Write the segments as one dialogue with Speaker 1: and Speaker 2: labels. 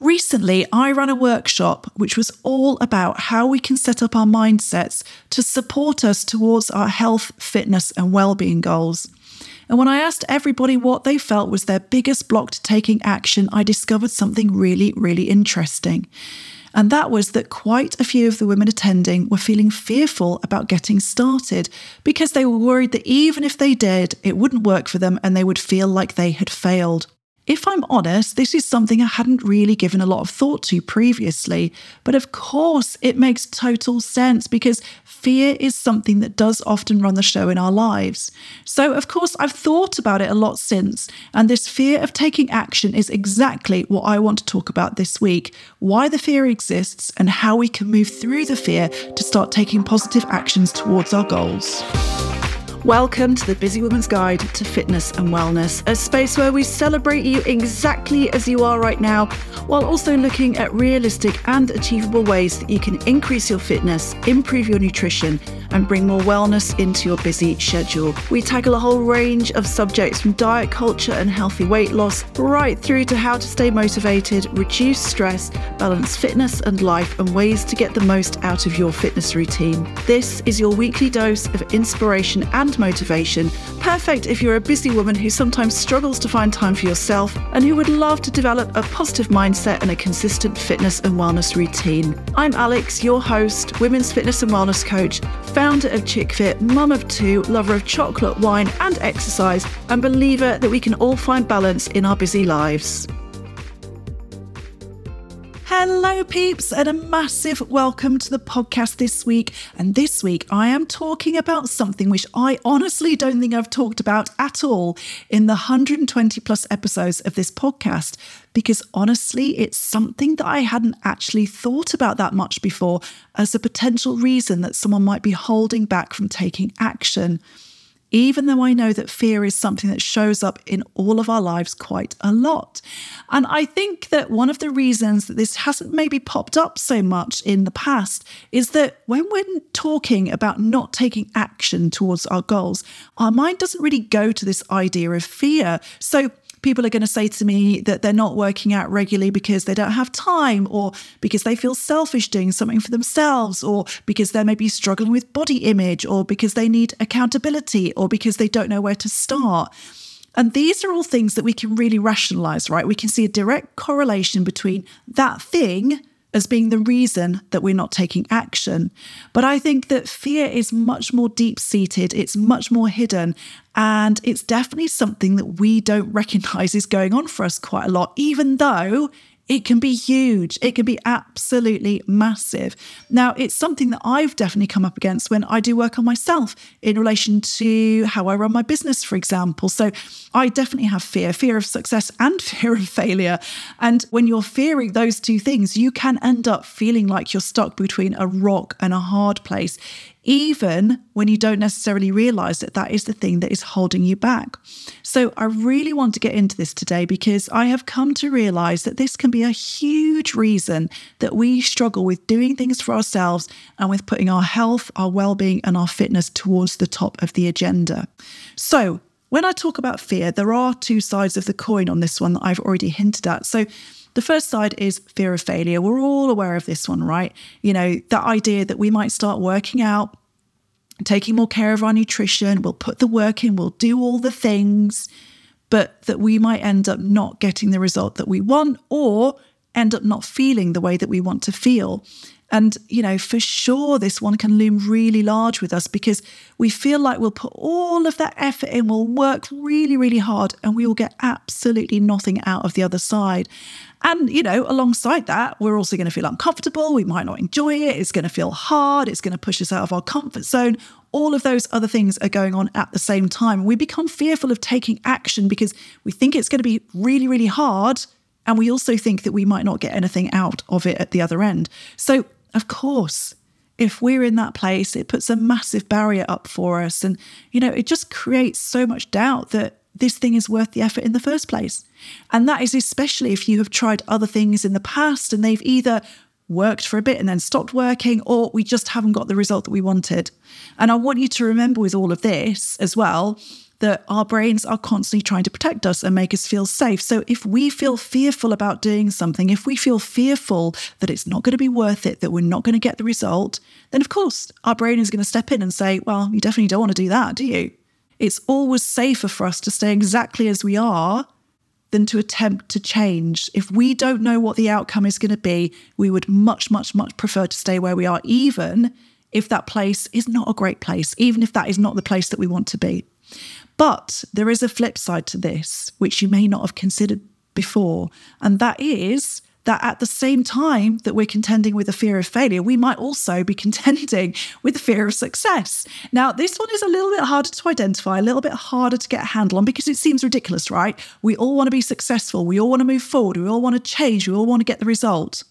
Speaker 1: Recently, I ran a workshop which was all about how we can set up our mindsets to support us towards our health, fitness, and well-being goals. And when I asked everybody what they felt was their biggest block to taking action, I discovered something really, really interesting. And that was that quite a few of the women attending were feeling fearful about getting started because they were worried that even if they did, it wouldn't work for them and they would feel like they had failed. If I'm honest, this is something I hadn't really given a lot of thought to previously. But of course, it makes total sense because fear is something that does often run the show in our lives. So, of course, I've thought about it a lot since. And this fear of taking action is exactly what I want to talk about this week why the fear exists and how we can move through the fear to start taking positive actions towards our goals. Welcome to the Busy Woman's Guide to Fitness and Wellness, a space where we celebrate you exactly as you are right now, while also looking at realistic and achievable ways that you can increase your fitness, improve your nutrition, and bring more wellness into your busy schedule. We tackle a whole range of subjects from diet culture and healthy weight loss, right through to how to stay motivated, reduce stress, balance fitness and life, and ways to get the most out of your fitness routine. This is your weekly dose of inspiration and motivation, perfect if you're a busy woman who sometimes struggles to find time for yourself and who would love to develop a positive mindset and a consistent fitness and wellness routine. I'm Alix, your host, women's fitness and wellness coach founder of ChickFit, mum of two, lover of chocolate, wine, and exercise, and believer that we can all find balance in our busy lives. Hello, peeps, and a massive welcome to the podcast this week. And this week, I am talking about something which I honestly don't think I've talked about at all in the 120 plus episodes of this podcast, because honestly, it's something that I hadn't actually thought about that much before as a potential reason that someone might be holding back from taking action even though I know that fear is something that shows up in all of our lives quite a lot. And I think that one of the reasons that this hasn't maybe popped up so much in the past is that when we're talking about not taking action towards our goals, our mind doesn't really go to this idea of fear. So people are going to say to me that they're not working out regularly because they don't have time or because they feel selfish doing something for themselves or because they're maybe struggling with body image or because they need accountability or because they don't know where to start. And these are all things that we can really rationalize, right? We can see a direct correlation between that thing as being the reason that we're not taking action. But I think that fear is much more deep seated, it's much more hidden, and it's definitely something that we don't recognize is going on for us quite a lot, even though it can be huge. It can be absolutely massive. Now, it's something that I've definitely come up against when I do work on myself in relation to how I run my business, for example. So I definitely have fear fear of success and fear of failure. And when you're fearing those two things, you can end up feeling like you're stuck between a rock and a hard place even when you don't necessarily realize that that is the thing that is holding you back. So, I really want to get into this today because I have come to realize that this can be a huge reason that we struggle with doing things for ourselves and with putting our health, our well being, and our fitness towards the top of the agenda. So, when I talk about fear, there are two sides of the coin on this one that I've already hinted at. So, the first side is fear of failure. We're all aware of this one, right? You know, that idea that we might start working out, taking more care of our nutrition, we'll put the work in, we'll do all the things, but that we might end up not getting the result that we want or end up not feeling the way that we want to feel. And, you know, for sure, this one can loom really large with us because we feel like we'll put all of that effort in, we'll work really, really hard, and we will get absolutely nothing out of the other side. And, you know, alongside that, we're also going to feel uncomfortable. We might not enjoy it. It's going to feel hard. It's going to push us out of our comfort zone. All of those other things are going on at the same time. We become fearful of taking action because we think it's going to be really, really hard. And we also think that we might not get anything out of it at the other end. So, of course, if we're in that place, it puts a massive barrier up for us. And, you know, it just creates so much doubt that this thing is worth the effort in the first place. And that is especially if you have tried other things in the past and they've either worked for a bit and then stopped working, or we just haven't got the result that we wanted. And I want you to remember with all of this as well that our brains are constantly trying to protect us and make us feel safe. So if we feel fearful about doing something, if we feel fearful that it's not going to be worth it, that we're not going to get the result, then of course our brain is going to step in and say, well, you definitely don't want to do that, do you? It's always safer for us to stay exactly as we are than to attempt to change. If we don't know what the outcome is going to be, we would much, much, much prefer to stay where we are, even if that place is not a great place, even if that is not the place that we want to be. But there is a flip side to this, which you may not have considered before, and that is that at the same time that we're contending with the fear of failure, we might also be contending with the fear of success. Now, this one is a little bit harder to identify, a little bit harder to get a handle on because it seems ridiculous, right? We all want to be successful, we all want to move forward, we all want to change, we all want to get the result.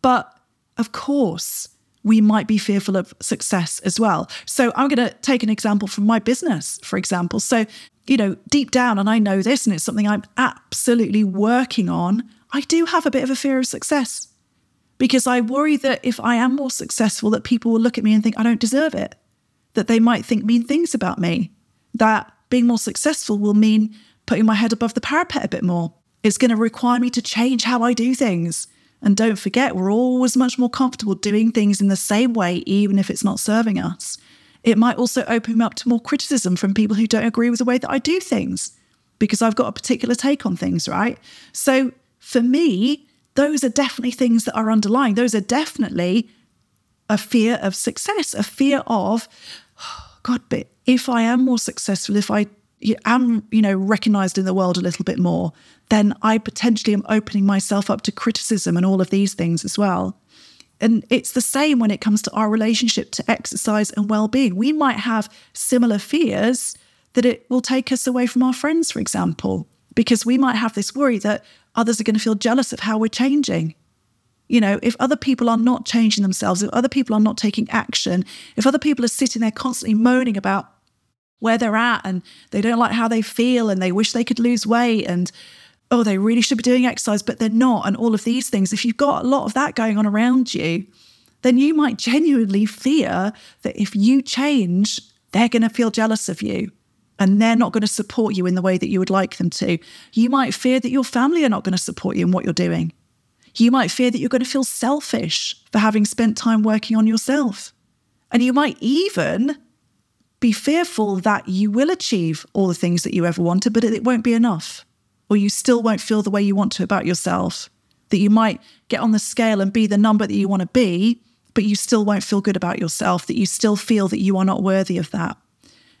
Speaker 1: But of course, we might be fearful of success as well. So I'm going to take an example from my business, for example. So, you know, deep down, and I know this, and it's something I'm absolutely working on, I do have a bit of a fear of success because I worry that if I am more successful, that people will look at me and think I don't deserve it, that they might think mean things about me, that being more successful will mean putting my head above the parapet a bit more. It's going to require me to change how I do things. And don't forget, we're always much more comfortable doing things in the same way, even if it's not serving us. It might also open up to more criticism from people who don't agree with the way that I do things because I've got a particular take on things, right? So for me, those are definitely things that are underlying. Those are definitely a fear of success, a fear of, oh, God, but if I am more successful, if I am, you know, recognized in the world a little bit more, then I potentially am opening myself up to criticism and all of these things as well. And it's the same when it comes to our relationship to exercise and well being. We might have similar fears that it will take us away from our friends, for example, because we might have this worry that others are going to feel jealous of how we're changing. You know, if other people are not changing themselves, if other people are not taking action, if other people are sitting there constantly moaning about where they're at and they don't like how they feel and they wish they could lose weight and, oh, they really should be doing exercise, but they're not, and all of these things, if you've got a lot of that going on around you, then you might genuinely fear that if you change, they're going to feel jealous of you and they're not going to support you in the way that you would like them to. You might fear that your family are not going to support you in what you're doing. You might fear that you're going to feel selfish for having spent time working on yourself. And you might even be fearful that you will achieve all the things that you ever wanted, but it won't be enough, or you still won't feel the way you want to about yourself. That you might get on the scale and be the number that you want to be, but you still won't feel good about yourself, that you still feel that you are not worthy of that.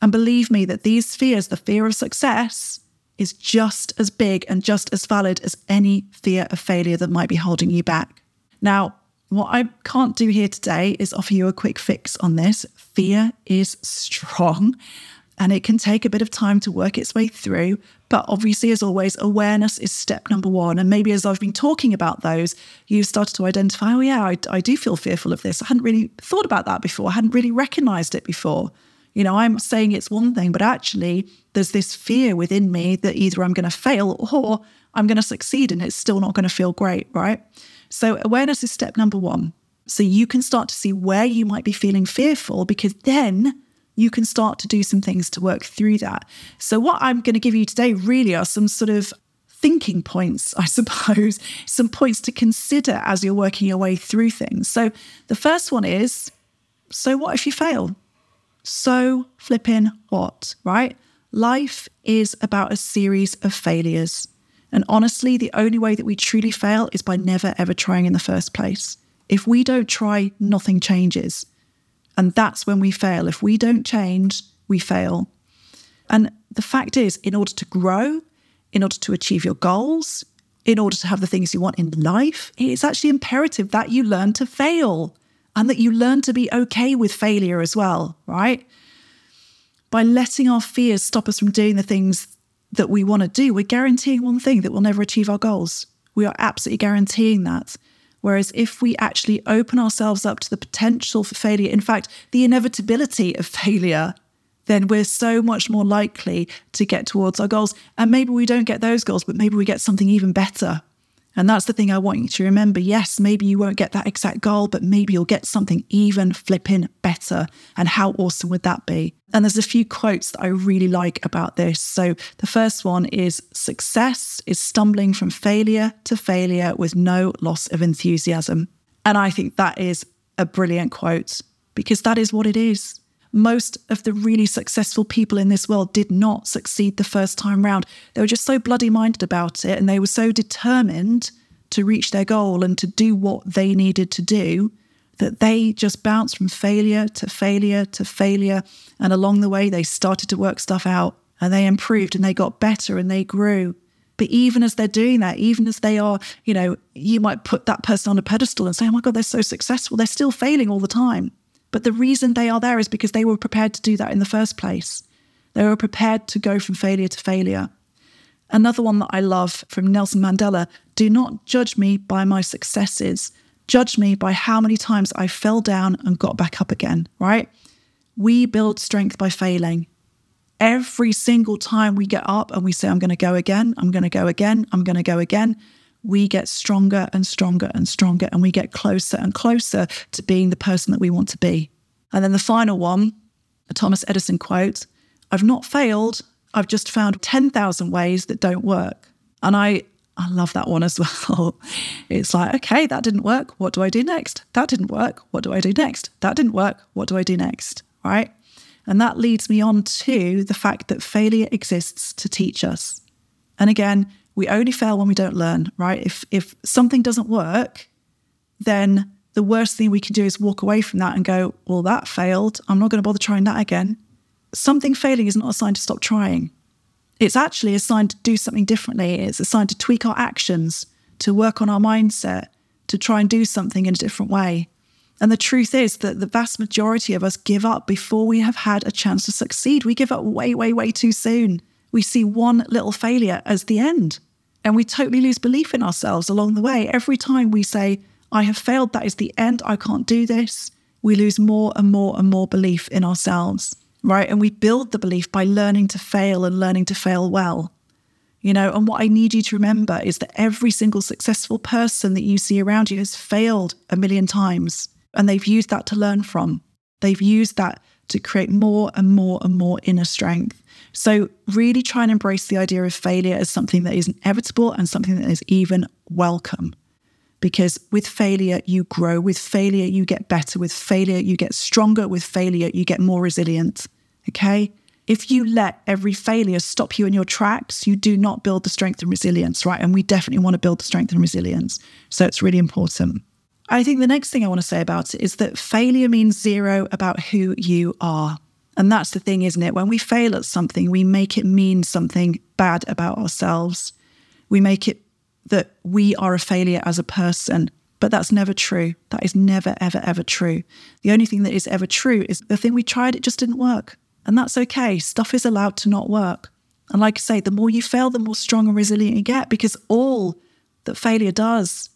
Speaker 1: And believe me that these fears, the fear of success, is just as big and just as valid as any fear of failure that might be holding you back. Now, what I can't do here today is offer you a quick fix on this. Fear is strong and it can take a bit of time to work its way through. But obviously, as always, awareness is step number one. And maybe as I've been talking about those, you've started to identify, oh, yeah, I, I do feel fearful of this. I hadn't really thought about that before, I hadn't really recognized it before. You know, I'm saying it's one thing, but actually, there's this fear within me that either I'm going to fail or I'm going to succeed and it's still not going to feel great, right? So, awareness is step number one. So, you can start to see where you might be feeling fearful because then you can start to do some things to work through that. So, what I'm going to give you today really are some sort of thinking points, I suppose, some points to consider as you're working your way through things. So, the first one is so what if you fail? So flipping what, right? Life is about a series of failures. And honestly, the only way that we truly fail is by never ever trying in the first place. If we don't try, nothing changes. And that's when we fail. If we don't change, we fail. And the fact is, in order to grow, in order to achieve your goals, in order to have the things you want in life, it's actually imperative that you learn to fail and that you learn to be okay with failure as well, right? By letting our fears stop us from doing the things that we want to do, we're guaranteeing one thing that we'll never achieve our goals. We are absolutely guaranteeing that. Whereas if we actually open ourselves up to the potential for failure, in fact, the inevitability of failure, then we're so much more likely to get towards our goals. And maybe we don't get those goals, but maybe we get something even better. And that's the thing I want you to remember. Yes, maybe you won't get that exact goal, but maybe you'll get something even flipping better. And how awesome would that be? And there's a few quotes that I really like about this. So the first one is success is stumbling from failure to failure with no loss of enthusiasm. And I think that is a brilliant quote because that is what it is. Most of the really successful people in this world did not succeed the first time round. They were just so bloody minded about it and they were so determined to reach their goal and to do what they needed to do that they just bounced from failure to failure to failure. And along the way, they started to work stuff out and they improved and they got better and they grew. But even as they're doing that, even as they are, you know, you might put that person on a pedestal and say, oh my God, they're so successful. They're still failing all the time. But the reason they are there is because they were prepared to do that in the first place. They were prepared to go from failure to failure. Another one that I love from Nelson Mandela do not judge me by my successes. Judge me by how many times I fell down and got back up again, right? We build strength by failing. Every single time we get up and we say, I'm going to go again, I'm going to go again, I'm going to go again, we get stronger and stronger and stronger, and we get closer and closer to being the person that we want to be. And then the final one, a Thomas Edison quote I've not failed, I've just found 10,000 ways that don't work. And I, I love that one as well. It's like, okay, that didn't work. What do I do next? That didn't work. What do I do next? That didn't work. What do I do next? Right. And that leads me on to the fact that failure exists to teach us. And again, we only fail when we don't learn, right? If if something doesn't work, then the worst thing we can do is walk away from that and go, well, that failed. I'm not going to bother trying that again. Something failing is not a sign to stop trying. It's actually a sign to do something differently. It's a sign to tweak our actions, to work on our mindset, to try and do something in a different way. And the truth is that the vast majority of us give up before we have had a chance to succeed. We give up way, way, way too soon we see one little failure as the end. And we totally lose belief in ourselves along the way. Every time we say, I have failed, that is the end, I can't do this, we lose more and more and more belief in ourselves, right? And we build the belief by learning to fail and learning to fail well. You know, and what I need you to remember is that every single successful person that you see around you has failed a million times, and they've used that to learn from. They've used that to create more and more and more inner strength. So, really try and embrace the idea of failure as something that is inevitable and something that is even welcome. Because with failure, you grow. With failure, you get better. With failure, you get stronger. With failure, you get more resilient. Okay? If you let every failure stop you in your tracks, you do not build the strength and resilience, right? And we definitely want to build the strength and resilience. So it's really important. I think the next thing I want to say about it is that failure means zero about who you are. And that's the thing, isn't it? When we fail at something, we make it mean something bad about ourselves. We make it that we are a failure as a person. But that's never true. That is never, ever, ever true. The only thing that is ever true is the thing we tried, it just didn't work. And that's okay. Stuff is allowed to not work. And like I say, the more you fail, the more strong and resilient you get because all that failure does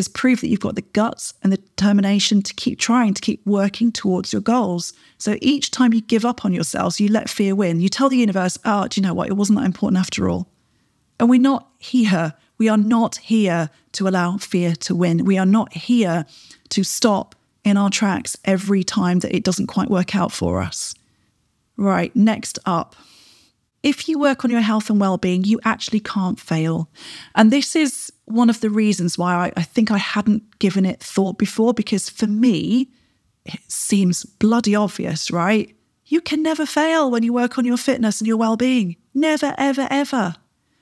Speaker 1: is proof that you've got the guts and the determination to keep trying, to keep working towards your goals. So each time you give up on yourselves, you let fear win. You tell the universe, oh, do you know what? It wasn't that important after all. And we're not here. We are not here to allow fear to win. We are not here to stop in our tracks every time that it doesn't quite work out for us. Right, next up if you work on your health and well-being you actually can't fail. And this is one of the reasons why I, I, think i hadn't given it thought before because for me it seems bloody obvious right? You can never fail when you work on your fitness and your well-being. Never ever ever.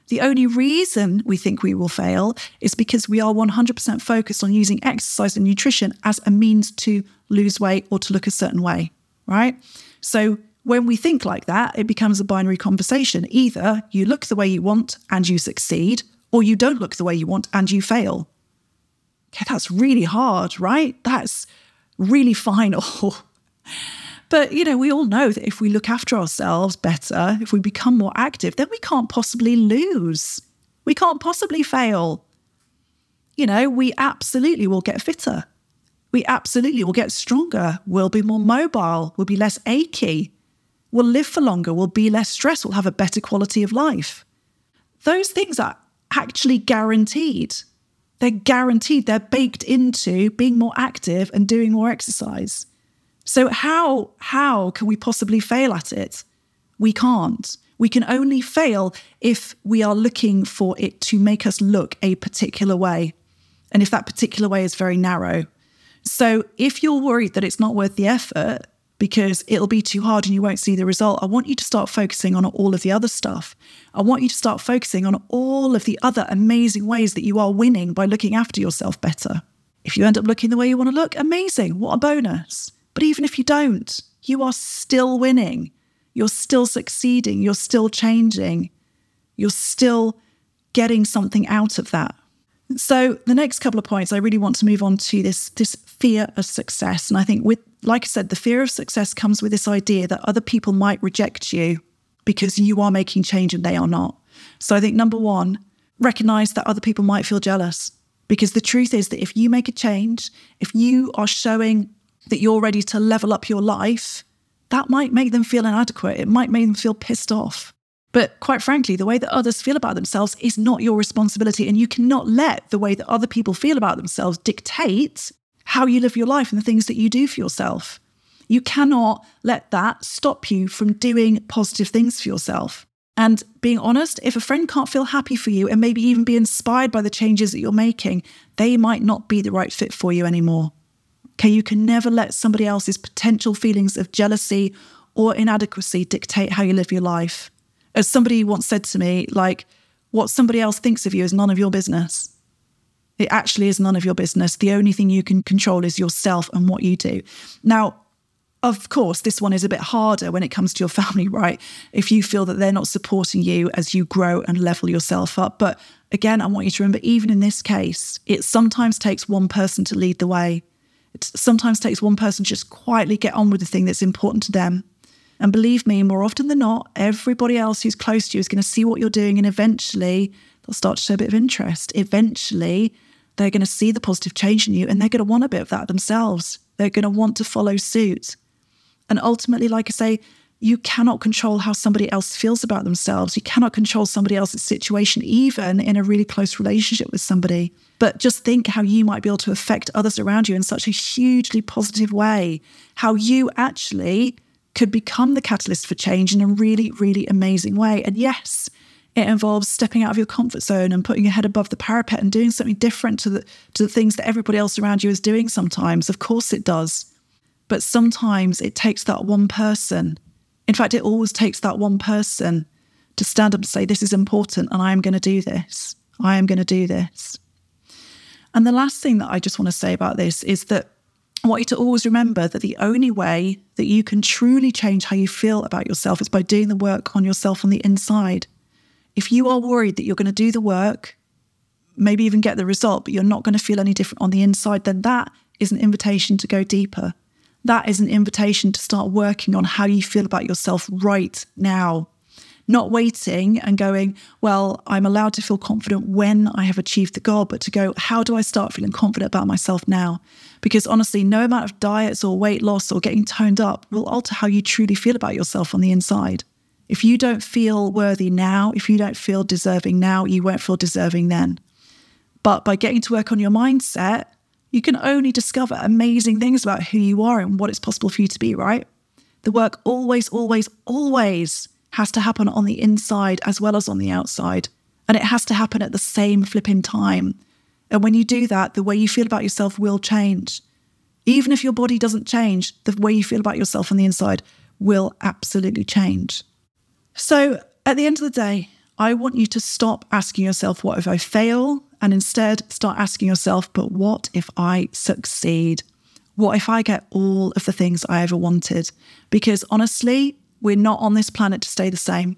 Speaker 1: The only reason we think we will fail is because we are 100% focused on using exercise and nutrition as a means to lose weight or to look a certain way right? So when we think like that, it becomes a binary conversation. Either you look the way you want and you succeed, or you don't look the way you want and you fail. Okay, that's really hard, right? That's really final. but, you know, we all know that if we look after ourselves better, if we become more active, then we can't possibly lose. We can't possibly fail. You know, we absolutely will get fitter. We absolutely will get stronger. We'll be more mobile. We'll be less achy will live for longer, will be less stressed, will have a better quality of life. Those things are actually guaranteed. They're guaranteed, they're baked into being more active and doing more exercise. So how how can we possibly fail at it? We can't. We can only fail if we are looking for it to make us look a particular way. And if that particular way is very narrow. So if you're worried that it's not worth the effort because it'll be too hard and you won't see the result, I want you to start focusing on all of the other stuff. I want you to start focusing on all of the other amazing ways that you are winning by looking after yourself better. If you end up looking the way you want to look, amazing. What a bonus. But even if you don't, you are still winning you're still succeeding, you're still changing, you're still getting something out of that. So the next couple of points, I really want to move on to this this fear of success, and I think with like I said, the fear of success comes with this idea that other people might reject you because you are making change and they are not. So I think number one, recognize that other people might feel jealous because the truth is that if you make a change, if you are showing that you're ready to level up your life, that might make them feel inadequate. It might make them feel pissed off. But quite frankly, the way that others feel about themselves is not your responsibility. And you cannot let the way that other people feel about themselves dictate how you live your life and the things that you do for yourself. You cannot let that stop you from doing positive things for yourself. And being honest, if a friend can't feel happy for you and maybe even be inspired by the changes that you're making, they might not be the right fit for you anymore. Okay, you can never let somebody else's potential feelings of jealousy or inadequacy dictate how you live your life. As somebody once said to me, like, what somebody else thinks of you is none of your business. It actually is none of your business. The only thing you can control is yourself and what you do. Now, of course, this one is a bit harder when it comes to your family, right? If you feel that they're not supporting you as you grow and level yourself up. But again, I want you to remember, even in this case, it sometimes takes one person to lead the way. It sometimes takes one person to just quietly get on with the thing that's important to them. And believe me, more often than not, everybody else who's close to you is going to see what you're doing and eventually they'll start to show a bit of interest. Eventually, they're going to see the positive change in you and they're going to want a bit of that themselves. They're going to want to follow suit. And ultimately, like I say, you cannot control how somebody else feels about themselves. You cannot control somebody else's situation, even in a really close relationship with somebody. But just think how you might be able to affect others around you in such a hugely positive way. How you actually could become the catalyst for change in a really, really amazing way. And yes, it involves stepping out of your comfort zone and putting your head above the parapet and doing something different to the to the things that everybody else around you is doing sometimes. Of course it does. But sometimes it takes that one person in fact, it always takes that one person to stand up and say, This is important and I am going to do this. I am going to do this. And the last thing that I just want to say about this is that I want you to always remember that the only way that you can truly change how you feel about yourself is by doing the work on yourself on the inside. If you are worried that you're going to do the work, maybe even get the result, but you're not going to feel any different on the inside, then that is an invitation to go deeper that is an invitation to start working on how you feel about yourself right now. Not waiting and going, well, I'm allowed to feel confident when I have achieved the goal, but to go, how do I start feeling confident about myself now? Because honestly, no amount of diets or weight loss or getting toned up will alter how you truly feel about yourself on the inside. If you don't feel worthy now, if you don't feel deserving now, you won't feel deserving then. But by getting to work on your mindset, you can only discover amazing things about who you are and what it's possible for you to be, right? The work always, always, always has to happen on the inside as well as on the outside. And it has to happen at the same flipping time. And when you do that, the way you feel about yourself will change. Even if your body doesn't change, the way you feel about yourself on the inside will absolutely change. So at the end of the day, I want you to stop asking yourself, what if I fail? and instead start asking yourself, but what if I succeed? What if I get all of the things I ever wanted? Because honestly, we're not on this planet to stay the same.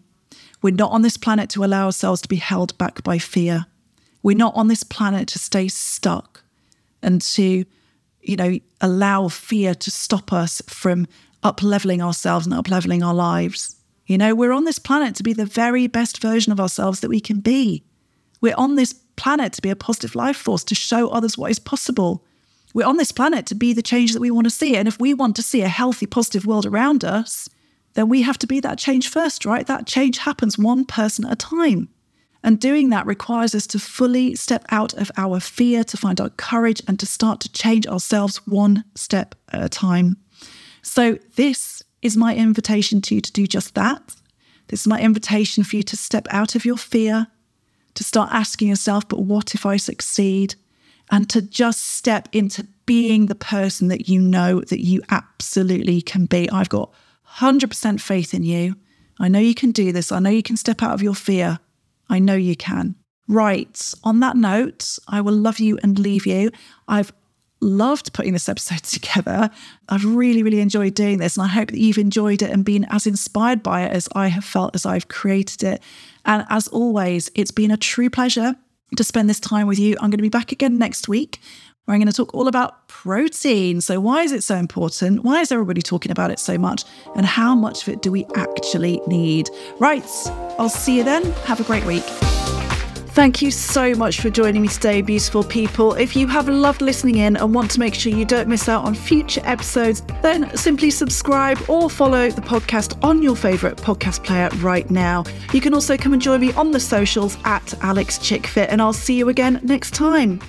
Speaker 1: We're not on this planet to allow ourselves to be held back by fear. We're not on this planet to stay stuck and to, you know, allow fear to stop us from up leveling ourselves and up leveling our lives. You know, we're on this planet to be the very best version of ourselves that we can be. We're on this planet to be a positive life force, to show others what is possible. We're on this planet to be the change that we want to see. And if we want to see a healthy, positive world around us, then we have to be that change first, right? That change happens one person at a time. And doing that requires us to fully step out of our fear, to find our courage, and to start to change ourselves one step at a time. So, this is my invitation to you to do just that. This is my invitation for you to step out of your fear, to start asking yourself, but what if I succeed? And to just step into being the person that you know that you absolutely can be. I've got 100% faith in you. I know you can do this. I know you can step out of your fear. I know you can. Right. On that note, I will love you and leave you. I've loved putting this episode together. I've really, really enjoyed doing this, and I hope that you've enjoyed it and been as inspired by it as I have felt as I've created it. And as always, it's been a true pleasure to spend this time with you. I'm going to be back again next week where I'm going to talk all about protein. So, why is it so important? Why is everybody talking about it so much? And how much of it do we actually need? Right, I'll see you then. Have a great week. Thank you so much for joining me today, beautiful people. If you have loved listening in and want to make sure you don't miss out on future episodes, then simply subscribe or follow the podcast on your favourite podcast player right now. You can also come and join me on the socials at Alix Chickfit, and I'll see you again next time.